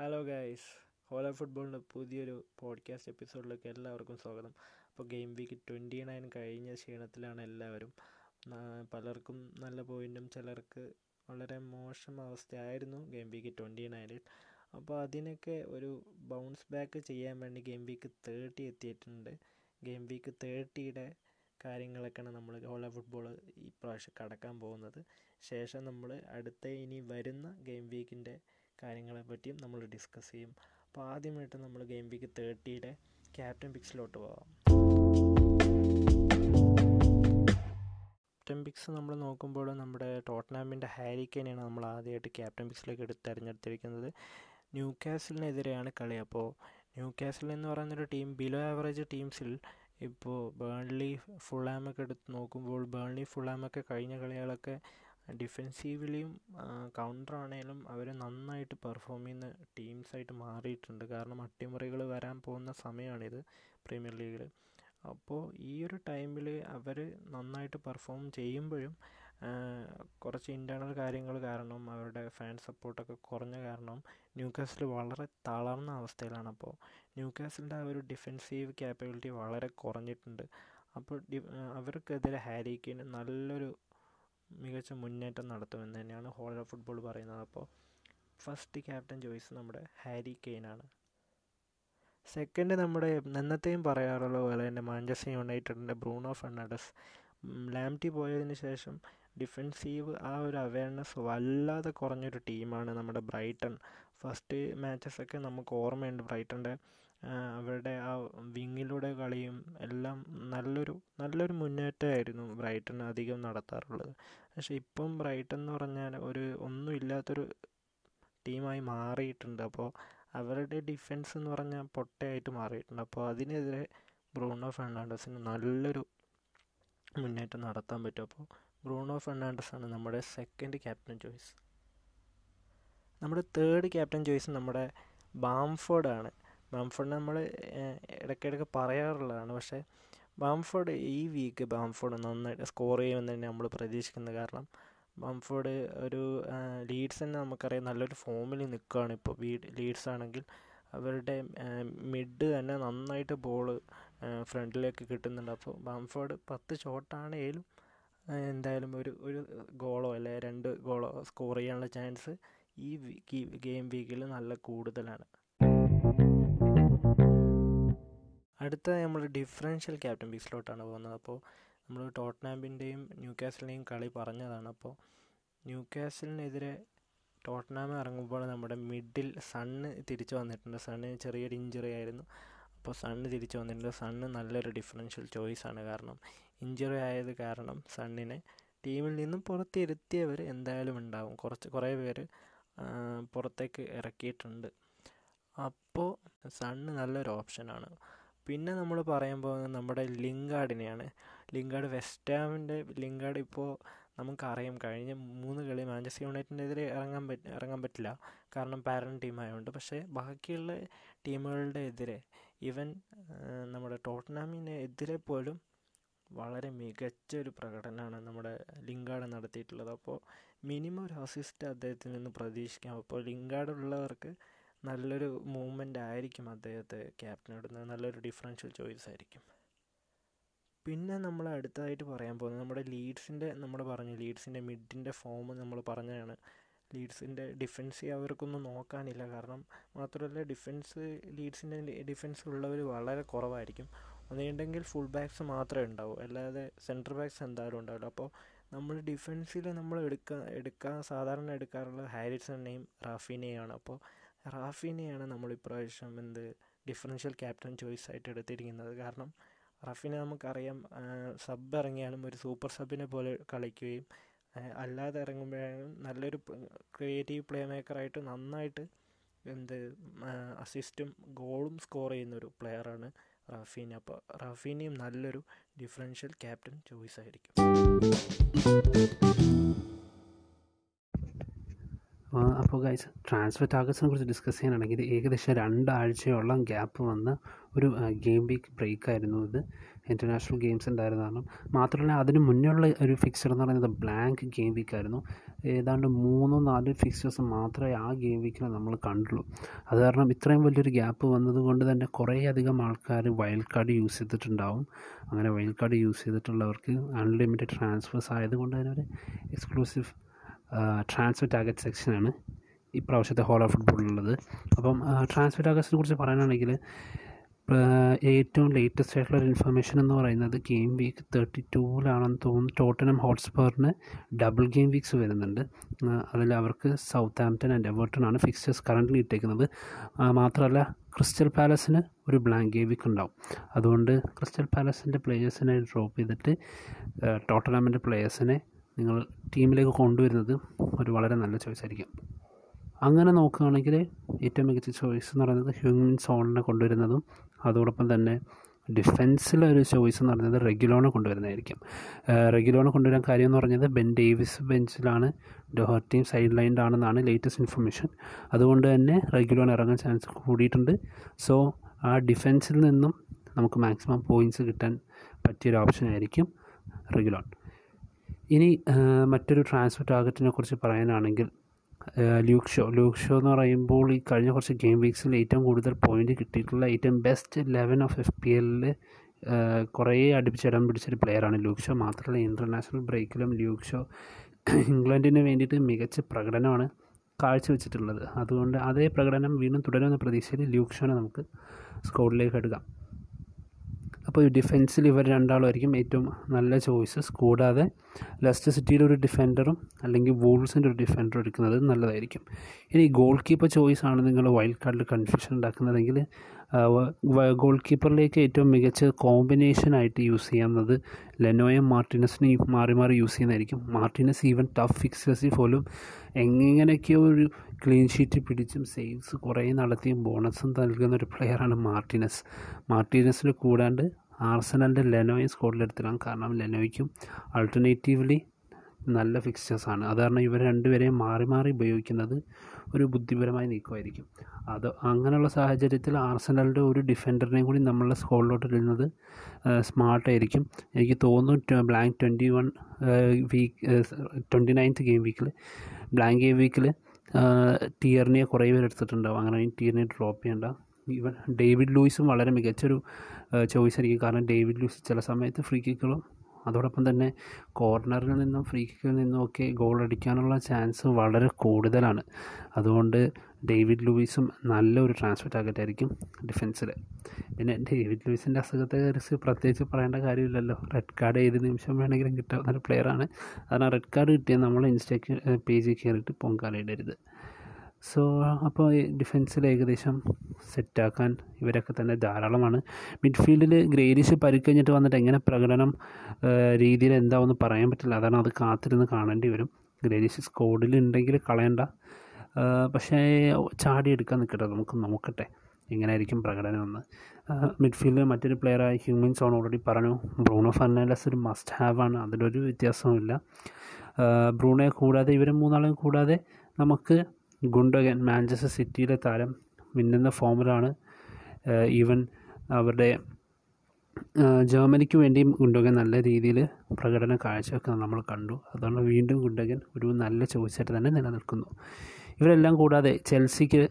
Hello guys ഹോല ഫുട്ബോളിന്റെ പുതിയൊരു podcast എപ്പിസോഡിലേക്ക് എല്ലാവർക്കും സ്വാഗതം. അപ്പോൾ ഗെയിം വീക്ക് ട്വന്റി നയൻ കഴിഞ്ഞ ക്ഷീണത്തിലാണ് എല്ലാവരും. പലർക്കും നല്ല പോയിന്റും ചിലർക്ക് വളരെ മോശം അവസ്ഥയായിരുന്നു ഗെയിം വീക്ക് ട്വന്റി നയനിൽ അപ്പോൾ അതിനൊക്കെ ഒരു ബൗൺസ് ബാക്ക് ചെയ്യാൻ വേണ്ടി ഗെയിം വീക്ക് തേർട്ടി എത്തിയിട്ടുണ്ട്. ഗെയിം വീക്ക് തേർട്ടിയുടെ കാര്യങ്ങളൊക്കെയാണ് നമ്മൾ ഹോള ഫുട്ബോൾ ഈ പ്രാവശ്യം കടക്കാൻ പോകുന്നത്. ശേഷം നമ്മൾ അടുത്ത ഇനി വരുന്ന ഗെയിം വീക്കിന്റെ കാര്യങ്ങളെ പറ്റിയും നമ്മൾ ഡിസ്കസ് ചെയ്യും. അപ്പോൾ ആദ്യമായിട്ട് നമ്മൾ ഗെയിം വീക്ക് തേർട്ടിയുടെ ക്യാപ്റ്റൻ പിക്സിലോട്ട് പോകാം ക്യാപ്റ്റൻ പിക്സ് നമ്മൾ നോക്കുമ്പോൾ നമ്മുടെ ടോട്ടനാമിന്റെ ഹാരിക്കേനെയാണ് നമ്മൾ ആദ്യമായിട്ട് ക്യാപ്റ്റൻ പിക്സിലേക്ക് എടുത്ത് തിരഞ്ഞെടുത്തിരിക്കുന്നത്. ന്യൂ കാസലിനെതിരെയാണ് കളി. അപ്പോൾ ന്യൂ കാസിൽ എന്ന് പറയുന്നൊരു ടീം ബിലോ ആവറേജ് ടീംസിൽ ഇപ്പോൾ ബേൺലി ഫുള്ളാമൊക്കെ എടുത്ത് നോക്കുമ്പോൾ ബേൺലി ഫുള്ളാമൊക്കെ കഴിഞ്ഞ കളികളൊക്കെ ഡിഫെൻസീവിലിയും കൗണ്ടർ ആണെങ്കിലും അവർ നന്നായിട്ട് പെർഫോം ചെയ്യുന്ന ടീംസായിട്ട് മാറിയിട്ടുണ്ട്. കാരണം അട്ടിമറികൾ വരാൻ പോകുന്ന സമയമാണിത് പ്രീമിയർ ലീഗിൽ അപ്പോൾ ഈ ഒരു ടൈമിൽ അവർ നന്നായിട്ട് പെർഫോം ചെയ്യുമ്പോഴും കുറച്ച് ഇന്റേർണൽ കാര്യങ്ങൾ കാരണം അവരുടെ ഫാൻ സപ്പോർട്ടൊക്കെ കുറഞ്ഞ കാരണം ന്യൂക്കാസിൽ വളരെ തളർന്ന അവസ്ഥയിലാണ്. അപ്പോൾ ന്യൂക്കാസിലിന്റെ ആ ഒരു ഡിഫെൻസീവ് ക്യാപ്പബിലിറ്റി വളരെ കുറഞ്ഞിട്ടുണ്ട്. അപ്പോൾ അവർക്കെതിരെ ഹാരിക്കിന് നല്ലൊരു മികച്ച മുന്നേറ്റം നടത്തുമെന്ന് തന്നെയാണ് ഹോൾ ഓഫ് ഫുട്ബോൾ പറയുന്നത്. അപ്പോൾ ഫസ്റ്റ് ക്യാപ്റ്റൻ ചോയ്സ് നമ്മുടെ ഹാരി കെയ്നാണ് സെക്കൻഡ് നമ്മുടെ എന്നത്തെയും പറയാറുള്ള പോലെ തന്നെ മാഞ്ചസ്റ്റർ യുണൈറ്റഡിന്റെ ബ്രൂണോ ഫെർണാണ്ടസ് ലാംറ്റി പോയതിന് ശേഷം ഡിഫെൻസീവ് ആ ഒരു അവയർനെസ് വല്ലാതെ കുറഞ്ഞൊരു ടീമാണ് നമ്മുടെ ബ്രൈറ്റൺ ഫസ്റ്റ് മാച്ചസൊക്കെ നമുക്ക് ഓർമ്മയുണ്ട് ബ്രൈറ്റന്റെ അവരുടെ ആ വിങ്ങിലൂടെ കളിയും എല്ലാം നല്ലൊരു നല്ലൊരു മുന്നേറ്റമായിരുന്നു ബ്രൈറ്റൺ അധികം നടത്താറുള്ളത്. പക്ഷേ ഇപ്പം ബ്രൈറ്റൺ എന്ന് പറഞ്ഞാൽ ഒരു ഒന്നും ഒന്നുമില്ലാത്തൊരു ടീമായി മാറിയിട്ടുണ്ട്. അപ്പോൾ അവരുടെ ഡിഫെൻസ് എന്ന് പറഞ്ഞാൽ പൊട്ടയായിട്ട് മാറിയിട്ടുണ്ട്. അപ്പോൾ അതിനെതിരെ ബ്രൂണോ ഫെർണാണ്ടസിന് നല്ലൊരു മുന്നേറ്റം നടത്താൻ പറ്റും. അപ്പോൾ ബ്രൂണോ ഫെർണാണ്ടസ് ആണ് നമ്മുടെ സെക്കൻഡ് ക്യാപ്റ്റൻ ചോയ്സ് നമ്മുടെ തേർഡ് ക്യാപ്റ്റൻ ചോയ്സ് നമ്മുടെ ബാംഫോർഡ് ആണ് ബാംഫോർഡ് നമ്മൾ ഇടയ്ക്കിടയ്ക്ക് പറയാറുള്ളതാണ്. പക്ഷേ ബാംഫോർഡ് ഈ വീക്ക് ബാംഫോർഡ് നന്നായിട്ട് സ്കോർ ചെയ്യുമെന്ന് തന്നെ നമ്മൾ പ്രതീക്ഷിക്കുന്നത് കാരണം ബാംഫോർഡ് ഒരു ലീഡ്സ് തന്നെ നമുക്കറിയാം. നല്ലൊരു ഫോമിൽ നിൽക്കുകയാണ് ഇപ്പോൾ. ലീഡ്സ് ആണെങ്കിൽ അവരുടെ മിഡ് തന്നെ നന്നായിട്ട് ബോൾ ഫ്രണ്ടിലേക്ക് കിട്ടുന്നുണ്ട്. അപ്പോൾ ബാംഫോർഡ് പത്ത് ഷോട്ടാണേലും എന്തായാലും ഒരു ഒരു ഗോളോ അല്ലെ രണ്ട് ഗോളോ സ്കോർ ചെയ്യാനുള്ള ചാൻസ് ഈ ഗെയിം വീക്കിൽ നല്ല കൂടുതലാണ്. അടുത്ത നമ്മൾ ഡിഫറൻഷ്യൽ ക്യാപ്റ്റൻ ബീസിലോട്ടാണ് പോകുന്നത്. അപ്പോൾ നമ്മൾ ടോട്ടനാമിന്റെയും ന്യൂ കാസലിന്റെയും കളി പറഞ്ഞതാണ്. അപ്പോൾ ന്യൂ കാസലിനെതിരെ ടോട്ടനാം ഇറങ്ങുമ്പോൾ നമ്മുടെ മിഡിൽ സണ്ണ് തിരിച്ചു വന്നിട്ടുണ്ട്. സണ്ണിന് ചെറിയൊരു ഇഞ്ചുറി ആയിരുന്നു. അപ്പോൾ സണ്ണ് തിരിച്ചു വന്നിട്ടുണ്ട്. സണ്ണ് നല്ലൊരു ഡിഫറൻഷ്യൽ ചോയ്സാണ് കാരണം ഇഞ്ചുറി ആയത് കാരണം സണ്ണിനെ ടീമിൽ നിന്നും പുറത്തിരുത്തിയവർ എന്തായാലും ഉണ്ടാവും. കുറച്ച് കുറേ പേര് പുറത്തേക്ക് ഇറക്കിയിട്ടുണ്ട്. അപ്പോൾ സണ്ണ് നല്ലൊരു ഓപ്ഷനാണ് പിന്നെ നമ്മൾ പറയാൻ പോകുന്നത് നമ്മുടെ ലിങ്കാർഡിനെയാണ് ലിങ്കാർഡ് വെസ്റ്റാമിന്റെ ലിങ്കാർഡ് ഇപ്പോൾ നമുക്കറിയാം കഴിഞ്ഞ മൂന്ന് കളി മാഞ്ചസ്റ്റർ യുണൈറ്റഡിനെതിരെ ഇറങ്ങാൻ പറ്റ ഇറങ്ങാൻ പറ്റില്ല. കാരണം പാരൻ ടീമായതുകൊണ്ട് പക്ഷേ ബാക്കിയുള്ള ടീമുകളുടെ എതിരെ ഈവൻ നമ്മുടെ ടോട്ടനാമിനെതിരെ പോലും വളരെ മികച്ച ഒരു പ്രകടനമാണ് നമ്മുടെ ലിങ്കാർഡ് നടത്തിയിട്ടുള്ളത്. അപ്പോൾ മിനിമം ഒരു അസിസ്റ്റ് അദ്ദേഹത്തിൽ നിന്ന് പ്രതീക്ഷിക്കാം. അപ്പോൾ ലിങ്കാർഡ് ഉള്ളവർക്ക് നല്ലൊരു മൂവ്മെന്റ് ആയിരിക്കും അദ്ദേഹത്തെ ക്യാപ്റ്റൻ നല്ലൊരു ഡിഫറൻഷ്യൽ ചോയ്സ് ആയിരിക്കും. പിന്നെ നമ്മൾ അടുത്തതായിട്ട് പറയാൻ പോകുന്നത് നമ്മുടെ ലീഡ്സിന്റെ നമ്മൾ പറഞ്ഞു ലീഡ്സിന്റെ മിഡിന്റെ ഫോം നമ്മൾ പറഞ്ഞതാണ്. ലീഡ്സിന്റെ ഡിഫൻസ് അവർക്കൊന്നും നോക്കാനില്ല. കാരണം മാത്രമല്ല ഡിഫൻസ് ലീഡ്സിന്റെ ഡിഫൻസ് ഉള്ളവർ വളരെ കുറവായിരിക്കും. ഒന്നുണ്ടെങ്കിൽ ഫുൾ ബാക്സ് മാത്രമേ ഉണ്ടാവൂ. അല്ലാതെ സെന്റർ ബാക്സ് എന്തായാലും ഉണ്ടാവില്ല. അപ്പോൾ നമ്മൾ ഡിഫൻസിൽ നമ്മൾ എടുക്കാൻ എടുക്കാൻ സാധാരണ എടുക്കാറുള്ളത് ഹാരിസണെയും റാഫിനെയാണ്. അപ്പോൾ റാഫിനെയാണ് നമ്മൾ ഇപ്രാവശ്യം എന്ത് ഡിഫറൻഷ്യൽ ക്യാപ്റ്റൻ ചോയ്സ് ആയിട്ട് എടുത്തിരിക്കുന്നത്. കാരണം റാഫീനെ നമുക്കറിയാം സബ് ഇറങ്ങിയാലും ഒരു സൂപ്പർ സബിനെ പോലെ കളിക്കുകയും അല്ലാതെ ഇറങ്ങുമ്പോഴാണ് നല്ലൊരു ക്രിയേറ്റീവ് പ്ലേ മേക്കറായിട്ട് നന്നായിട്ട് എന്ത് അസിസ്റ്റും ഗോളും സ്കോർ ചെയ്യുന്നൊരു പ്ലെയറാണ് റഫീന. അപ്പോൾ റഫീനയും നല്ലൊരു ഡിഫറൻഷ്യൽ ക്യാപ്റ്റൻ ചോയ്സ് ആയിരിക്കും. അപ്പോൾ ഗൈസ് ട്രാൻസ്ഫർ ടാർഗറ്റ്സിനെ കുറിച്ച് ഡിസ്കസ് ചെയ്യാനാണെങ്കിൽ ഏകദേശം രണ്ടാഴ്ചയോളം ഗ്യാപ്പ് വന്ന ഒരു ഗെയിം വീക്ക് ബ്രേക്ക് ആയിരുന്നു ഇത്. ഇന്റർനാഷണൽ ഗെയിംസ് ഉണ്ടായിരുന്ന കാരണം. മാത്രമല്ല അതിന് മുന്നേയുള്ള ഒരു ഫിക്സർ എന്ന് പറയുന്നത് ബ്ലാങ്ക് ഗെയിം വീക്ക് ആയിരുന്നു. ഏതാണ്ട് മൂന്നോ നാലോ ഫിക്സേഴ്സ് മാത്രമേ ആ ഗെയിം വീക്കിൽ നമ്മൾ കണ്ടുള്ളൂ. അത് കാരണം ഇത്രയും വലിയൊരു ഗ്യാപ്പ് വന്നതുകൊണ്ട് തന്നെ കുറേ അധികം ആൾക്കാർ വൈൽഡ് കാർഡ് യൂസ് ചെയ്തിട്ടുണ്ടാവും. അങ്ങനെ വൈൽഡ് കാർഡ് യൂസ് ചെയ്തിട്ടുള്ളവർക്ക് അൺലിമിറ്റഡ് ട്രാൻസ്ഫേഴ്സ് ആയതുകൊണ്ട് തന്നെ ഒരു എക്സ്ക്ലൂസീവ് ട്രാൻസ്ഫർ ടാർഗറ്റ് സെക്ഷനാണ് ഈ പ്രാവശ്യത്തെ ഹോൾ ഓഫ് ഫുട്ബോളിലുള്ളത് അപ്പം ട്രാൻസ്ഫർ ടാർഗറ്റ്സിനെ കുറിച്ച് പറയാനാണെങ്കിൽ ഏറ്റവും ലേറ്റസ്റ്റ് ആയിട്ടുള്ള ഒരു ഇൻഫർമേഷൻ എന്ന് പറയുന്നത് ഗെയിം വീക്ക് തേർട്ടി ടൂവിലാണെന്ന് തോന്നുന്നു. ടോട്ടനം ഹോട്ട്സ്പേറിന് ഡബിൾ ഗെയിം വീക്സ് വരുന്നുണ്ട്. അതിൽ അവർക്ക് സൗത്ത് ആംപ്റ്റൺ ആൻഡ് എവേർട്ടൺ ആണ് ഫിക്സേഴ്സ് കറന്റ് ഇട്ടേക്കുന്നത്. മാത്രമല്ല ക്രിസ്റ്റൽ പാലസിന് ഒരു ബ്ലാങ്ക് ഗെയിം വീക്ക് ഉണ്ടാവും. അതുകൊണ്ട് ക്രിസ്റ്റൽ പാലസിന്റെ പ്ലേയേഴ്സിനെ ഡ്രോപ്പ് ചെയ്തിട്ട് ടോട്ടനാമിന്റെ പ്ലേയേഴ്സിനെ നിങ്ങൾ ടീമിലേക്ക് കൊണ്ടുവരുന്നത് ഒരു വളരെ നല്ല ചോയ്സ് ആയിരിക്കും. അങ്ങനെ നോക്കുകയാണെങ്കിൽ ഏറ്റവും മികച്ച ചോയ്സ് എന്ന് പറയുന്നത് ഹ്യൂമൻ സോണിനെ കൊണ്ടുവരുന്നതും അതോടൊപ്പം തന്നെ ഡിഫെൻസിലൊരു ചോയ്സ് എന്ന് പറയുന്നത് റെഗുലോണെ കൊണ്ടുവരുന്നതായിരിക്കും. റെഗുലോണെ കൊണ്ടുവരാൻ കാര്യം എന്ന് പറഞ്ഞത് ബെൻ ഡേവിസ് ബെഞ്ചിലാണ് ഡോഹർ ടീം സൈഡ് ലൈൻഡ് ആണെന്നാണ് ലേറ്റസ്റ്റ് ഇൻഫർമേഷൻ അതുകൊണ്ട് തന്നെ റെഗുലോൺ ഇറങ്ങാൻ ചാൻസ് കൂടിയിട്ടുണ്ട്. സോ ആ ഡിഫെൻസിൽ നിന്നും നമുക്ക് മാക്സിമം പോയിന്റ്സ് കിട്ടാൻ പറ്റിയൊരു ഓപ്ഷൻ ആയിരിക്കും റെഗുലോൺ ഇനി മറ്റൊരു ട്രാൻസ്ഫർ ടാർഗറ്റിനെ കുറിച്ച് പറയാനാണെങ്കിൽ ലൂക്ക് ഷോ ലൂക്ക് ഷോ എന്ന് പറയുമ്പോൾ ഈ കഴിഞ്ഞ കുറച്ച് ഗെയിം വീക്സിൽ ഏറ്റവും കൂടുതൽ പോയിന്റ് കിട്ടിയിട്ടുള്ള ഏറ്റവും best eleven of F P എല്ലിൽ കുറേ അടുപ്പിച്ചിടം പിടിച്ചൊരു പ്ലെയറാണ് ലൂക്ക് ഷോ മാത്രമല്ല ഇന്റർനാഷണൽ ബ്രേക്കിലും ലൂക്ക് ഷോ ഇംഗ്ലണ്ടിന് വേണ്ടിയിട്ട് മികച്ച പ്രകടനമാണ് കാഴ്ചവെച്ചിട്ടുള്ളത്. അതുകൊണ്ട് അതേ പ്രകടനം വീണ്ടും തുടരുമെന്ന പ്രതീക്ഷയിൽ ലൂക്ക് ഷോനെ നമുക്ക് സ്കോഡിലേക്ക് എടുക്കാം. അപ്പോൾ ഡിഫെൻസിൽ ഇവർ രണ്ടാളുമായിരിക്കും ഏറ്റവും നല്ല ചോയ്സസ് കൂടാതെ ലെസ്റ്റർ സിറ്റിയുടെ ഒരു ഡിഫെൻഡറും അല്ലെങ്കിൽ വോൾസിന്റെ ഒരു ഡിഫെൻഡറും എടുക്കുന്നത് നല്ലതായിരിക്കും. ഇനി ഗോൾ കീപ്പർ ചോയ്സ് ആണ് നിങ്ങൾ വൈൽഡ് കാർഡിൽ കൺഫ്യൂഷൻ ഉണ്ടാക്കുന്നതെങ്കിൽ ഗോൾ കീപ്പറിലേക്ക് ഏറ്റവും മികച്ച കോമ്പിനേഷനായിട്ട് യൂസ് ചെയ്യാവുന്നത് ലെനോയും മാർട്ടിനസിനെ മാറി മാറി യൂസ് ചെയ്യുന്നതായിരിക്കും. മാർട്ടിനസ് ഈവൻ ടഫ് ഫിക്സേഴ്സിൽ പോലും എങ്ങനെയൊക്കെയോ ഒരു ക്ലീൻ ഷീറ്റ് പിടിച്ചും സേവ്സ് കുറേ നടത്തിയും ബോണസും നൽകുന്ന ഒരു പ്ലെയറാണ് മാർട്ടിനസ് മാർട്ടിനസിന് കൂടാണ്ട് ആർസനലിന്റെ ലെനോയെ സ്കോഡിലെടുത്തിടാം കാരണം ലെനോയ്ക്കും ആൾട്ടർനേറ്റീവ്ലി നല്ല ഫിക്സേഴ്സാണ് അത് കാരണം ഇവർ രണ്ടുപേരെയും മാറി മാറി ഉപയോഗിക്കുന്നത് ഒരു ബുദ്ധിപരമായ നീക്കമായിരിക്കും. അത് അങ്ങനെയുള്ള സാഹചര്യത്തിൽ ആർസനലിന്റെ ഒരു ഡിഫൻഡറിനെയും കൂടി നമ്മളുടെ സ്കോളിലോട്ട് ഇടുന്നത് സ്മാർട്ടായിരിക്കും എനിക്ക് തോന്നുന്നു blank twenty one week twenty ninth game വീക്കിൽ ബ്ലാങ്ക് ഗെയിം വീക്കിൽ ടിയറിനെ കുറേ പേര് എടുത്തിട്ടുണ്ടാവും. അങ്ങനെ ടിയറിനെ ഡ്രോപ്പ് ചെയ്യേണ്ട ഈവൻ ഡേവിഡ് ലൂയിസും വളരെ മികച്ചൊരു ചോയ്സ് ആയിരിക്കും. കാരണം ഡേവിഡ് ലൂയിസ് ചില സമയത്ത് ഫ്രീ കിക്കുകളും അതോടൊപ്പം തന്നെ കോർണറിൽ നിന്നും ഫ്രീ കിക്കിൽ നിന്നും ഒക്കെ ഗോൾ അടിക്കാനുള്ള ചാൻസ് വളരെ കൂടുതലാണ്. അതുകൊണ്ട് ഡേവിഡ് ലൂയിസും നല്ലൊരു ട്രാൻസ്ഫർ ടാർഗറ്റ് ആയിരിക്കും ഡിഫൻസിൽ പിന്നെ ഡേവിഡ് ലൂയിസിന്റെ അസുഖത്തെ കുറിച്ച് പ്രത്യേകിച്ച് പറയേണ്ട കാര്യമില്ലല്ലോ. റെഡ് കാർഡ് ഏത് നിമിഷം വേണമെങ്കിലും കിട്ടാവുന്ന ഒരു പ്ലെയറാണ് കാരണം റെഡ് കാർഡ് കിട്ടിയാൽ നമ്മൾ ഇൻസ്റ്റയ്ക്ക് പേജിൽ കയറിയിട്ട് പൊങ്കാലയിടരുത്. സോ അപ്പോൾ ഡിഫെൻസിൽ ഏകദേശം സെറ്റാക്കാൻ ഇവരൊക്കെ തന്നെ ധാരാളമാണ്. മിഡ്ഫീൽഡിൽ ഗ്രേലിഷ് പരിക്കഴിഞ്ഞിട്ട് വന്നിട്ട് എങ്ങനെ പ്രകടനം രീതിയിൽ എന്താവെന്ന് പറയാൻ പറ്റില്ല. അതാണ് അത് കാത്തിരുന്ന് കാണേണ്ടി വരും. ഗ്രേലിഷ് സ്കോഡിൽ ഉണ്ടെങ്കിൽ കളയണ്ട. പക്ഷേ ചാടി എടുക്കാൻ നിൽക്കട്ടെ നമുക്ക് നോക്കട്ടെ എങ്ങനെയായിരിക്കും പ്രകടനമെന്ന്. മിഡ്ഫീൽഡിൽ മറ്റൊരു പ്ലെയറായ ഹ്യൂമൻ സോൺ ഓൾറെഡി പറഞ്ഞു. ബ്രൂണോ ഫെർണാണ്ടസ് ഒരു മസ്റ്റ് ഹാവ് ആണ്. അതിലൊരു വ്യത്യാസവുമില്ല. ബ്രൂണോയെ കൂടാതെ ഇവരെ മൂന്നാളെയും കൂടാതെ നമുക്ക് ഗുണ്ടഗൻ മാഞ്ചസ്റ്റർ സിറ്റിയിലെ താരം മിന്നുന്ന ഫോമിലാണ് ഈവൻ അവരുടെ ജർമ്മനിക്ക് വേണ്ടിയും ഗുണ്ടകൻ നല്ല രീതിയിൽ പ്രകടനം കാഴ്ചവെക്കുന്നത് നമ്മൾ കണ്ടു. അതുകൊണ്ട് വീണ്ടും ഗുണ്ടകൻ ഒരു നല്ല ചോയ്സായിട്ട് തന്നെ നിലനിൽക്കുന്നു. ഇവരെല്ലാം കൂടാതെ ചെൽസിക്ക്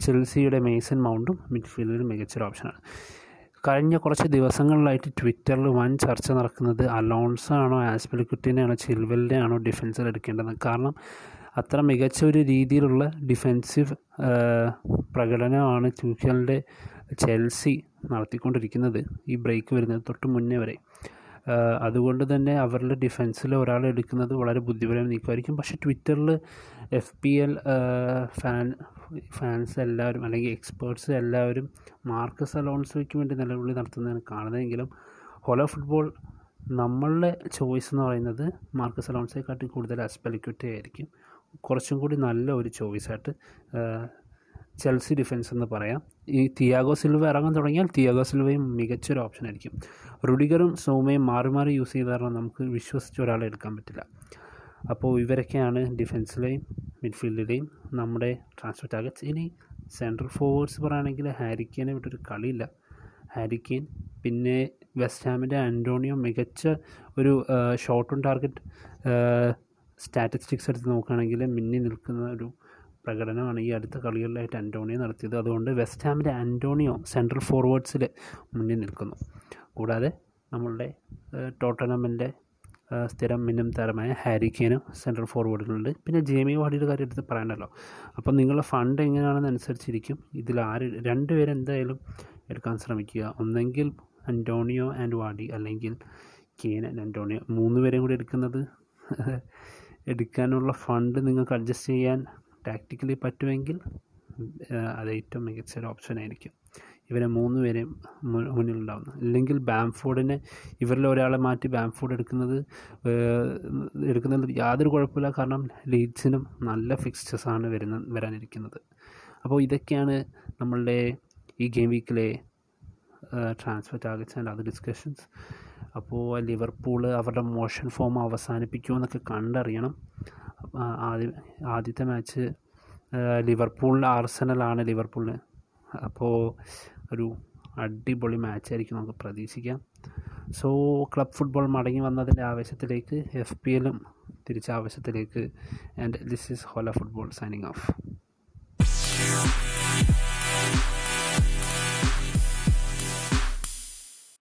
ചെൽസിയുടെ മെയ്സൺ മൗണ്ടും മിഡ്ഫീൽഡിൽ മികച്ചൊരു ഓപ്ഷനാണ്. കഴിഞ്ഞ കുറച്ച് ദിവസങ്ങളിലായിട്ട് ട്വിറ്ററിൽ വൻ ചർച്ച നടക്കുന്നത് അലോൺസോ ആണോ ആസ്പെലിക്കുട്ടിനെ ആണോ ചിൽവലിനെ ആണോ ഡിഫൻസിൽ എടുക്കേണ്ടത്? കാരണം അത്ര മികച്ച ഒരു രീതിയിലുള്ള ഡിഫെൻസീവ് പ്രകടനമാണ് ട്യൂഷലിന്റെ ചെൽസി നടത്തിക്കൊണ്ടിരിക്കുന്നത് ഈ ബ്രേക്ക് വരുന്നത് തൊട്ട് മുന്നേ വരെ. അതുകൊണ്ട് തന്നെ അവരുടെ ഡിഫെൻസിൽ ഒരാൾ എടുക്കുന്നത് വളരെ ബുദ്ധിപരം നീക്കുമായിരിക്കും പക്ഷേ ട്വിറ്ററിൽ F P L fan fans എല്ലാവരും അല്ലെങ്കിൽ എക്സ്പേർട്സ് എല്ലാവരും മാർക്കസ് അലോൺസോയ്ക്ക് വേണ്ടി നിലവിളി നടത്തുന്നതാണ് കാണുന്നതെങ്കിലും ഹോലോ ഫുട്ബോൾ നമ്മളുടെ ചോയ്സ് എന്ന് പറയുന്നത് മാർക്കസ് അലോൺസോയെക്കാട്ടി കൂടുതൽ അസ്പെലിക്യൂറ്റി ആയിരിക്കും. കുറച്ചും കൂടി നല്ല ഒരു ചോയ്സായിട്ട് ചെൽസി ഡിഫൻസ് എന്ന് പറയാം. ഈ തിയാഗോ സിൽവ ഇറങ്ങാൻ തുടങ്ങിയാൽ തിയാഗോ സിൽവയും മികച്ചൊരു ഓപ്ഷൻ ആയിരിക്കും. റുഡിഗറും സോമയും മാറി മാറി യൂസ് ചെയ്ത കാരണം നമുക്ക് വിശ്വസിച്ച് ഒരാളെ എടുക്കാൻ പറ്റില്ല. അപ്പോൾ ഇവരൊക്കെയാണ് ഡിഫൻസിലെയും മിഡ്ഫീൽഡിലെയും നമ്മുടെ ട്രാൻസ്ഫർ ടാർഗറ്റ്സ്. ഇനി സെൻട്രൽ ഫോർവേഡ്സ് പറയുകയാണെങ്കിൽ ഹാരിക്കേനെ വിട്ടൊരു കളിയില്ല. ഹാരിക്കേൻ പിന്നെ വെസ്റ്റ് ഹാമിന്റെ ആന്റോണിയോ മികച്ച ഒരു ഷോർട്ട് ടാർഗറ്റ് സ്റ്റാറ്റിസ്റ്റിക്സ് എടുത്ത് നോക്കുകയാണെങ്കിൽ മിന്നി നിൽക്കുന്ന ഒരു പ്രകടനമാണ് ഈ അടുത്ത കളികളിലായിട്ട് അന്റോണിയോ നടത്തിയത്. അതുകൊണ്ട് വെസ്റ്റ് ഹാമിന്റെ അന്റോണിയോ സെൻട്രൽ ഫോർവേഡ്സിൽ മുന്നിൽ നിൽക്കുന്നു. കൂടാതെ നമ്മളുടെ ടോട്ടനമിന്റെ സ്ഥിരം മിന്നും താരമായ ഹാരിക്കേനും സെൻട്രൽ ഫോർവേഡിലുണ്ട് പിന്നെ ജേമി വാഡിയുടെ കാര്യം എടുത്ത് പറയണ്ടല്ലോ അപ്പം നിങ്ങളുടെ ഫണ്ട് എങ്ങനെയാണെന്ന് അനുസരിച്ചിരിക്കും. ഇതിൽ ആര് രണ്ടുപേരെന്തായാലും എടുക്കാൻ ശ്രമിക്കുക. ഒന്നെങ്കിൽ അന്റോണിയോ ആൻഡ് വാഡി അല്ലെങ്കിൽ ആൻഡ് അന്റോണിയോ. മൂന്ന് പേരെയും കൂടി എടുക്കുന്നത് എടുക്കാനുള്ള ഫണ്ട് നിങ്ങൾക്ക് അഡ്ജസ്റ്റ് ചെയ്യാൻ ടാക്റ്റിക്കലി പറ്റുമെങ്കിൽ അത് ഏറ്റവും മികച്ച ഒരു ഓപ്ഷൻ ആയിരിക്കും. ഇവരെ മൂന്ന് പേരെയും മുന്നിലുണ്ടാവുന്നു. അല്ലെങ്കിൽ ബാംഫോർഡിനെ ഇവരിൽ ഒരാളെ മാറ്റി ബാംഫോർഡ് എടുക്കുന്നത് എടുക്കുന്നത് യാതൊരു കുഴപ്പമില്ല. കാരണം ലീഡ്സിനും നല്ല ഫിക്സ്റ്റേഴ്സ് ആണ് വരുന്ന വരാനിരിക്കുന്നത്. അപ്പോൾ ഇതൊക്കെയാണ് നമ്മളുടെ ഈ game വീക്കിലെ transfer targets and other discussions അപ്പോൾ ലിവർപൂൾ അവരുടെ മോഷൻ ഫോം അവസാനിപ്പിക്കുമോ എന്നൊക്കെ കണ്ടറിയണം. ആദ്യം ആദ്യത്തെ മാച്ച് ലിവർപൂൾ ആർസനലാണ് ലിവർപൂളിന്. അപ്പോൾ ഒരു അടിപൊളി മാച്ചായിരിക്കും നമുക്ക് പ്രതീക്ഷിക്കാം. സോ ക്ലബ് ഫുട്ബോൾ മടങ്ങി വന്നതിന്റെ ആവേശത്തിലേക്ക് എഫ് പി എല്ലും തിരിച്ച ആവേശത്തിലേക്ക് and this is Hola football signing off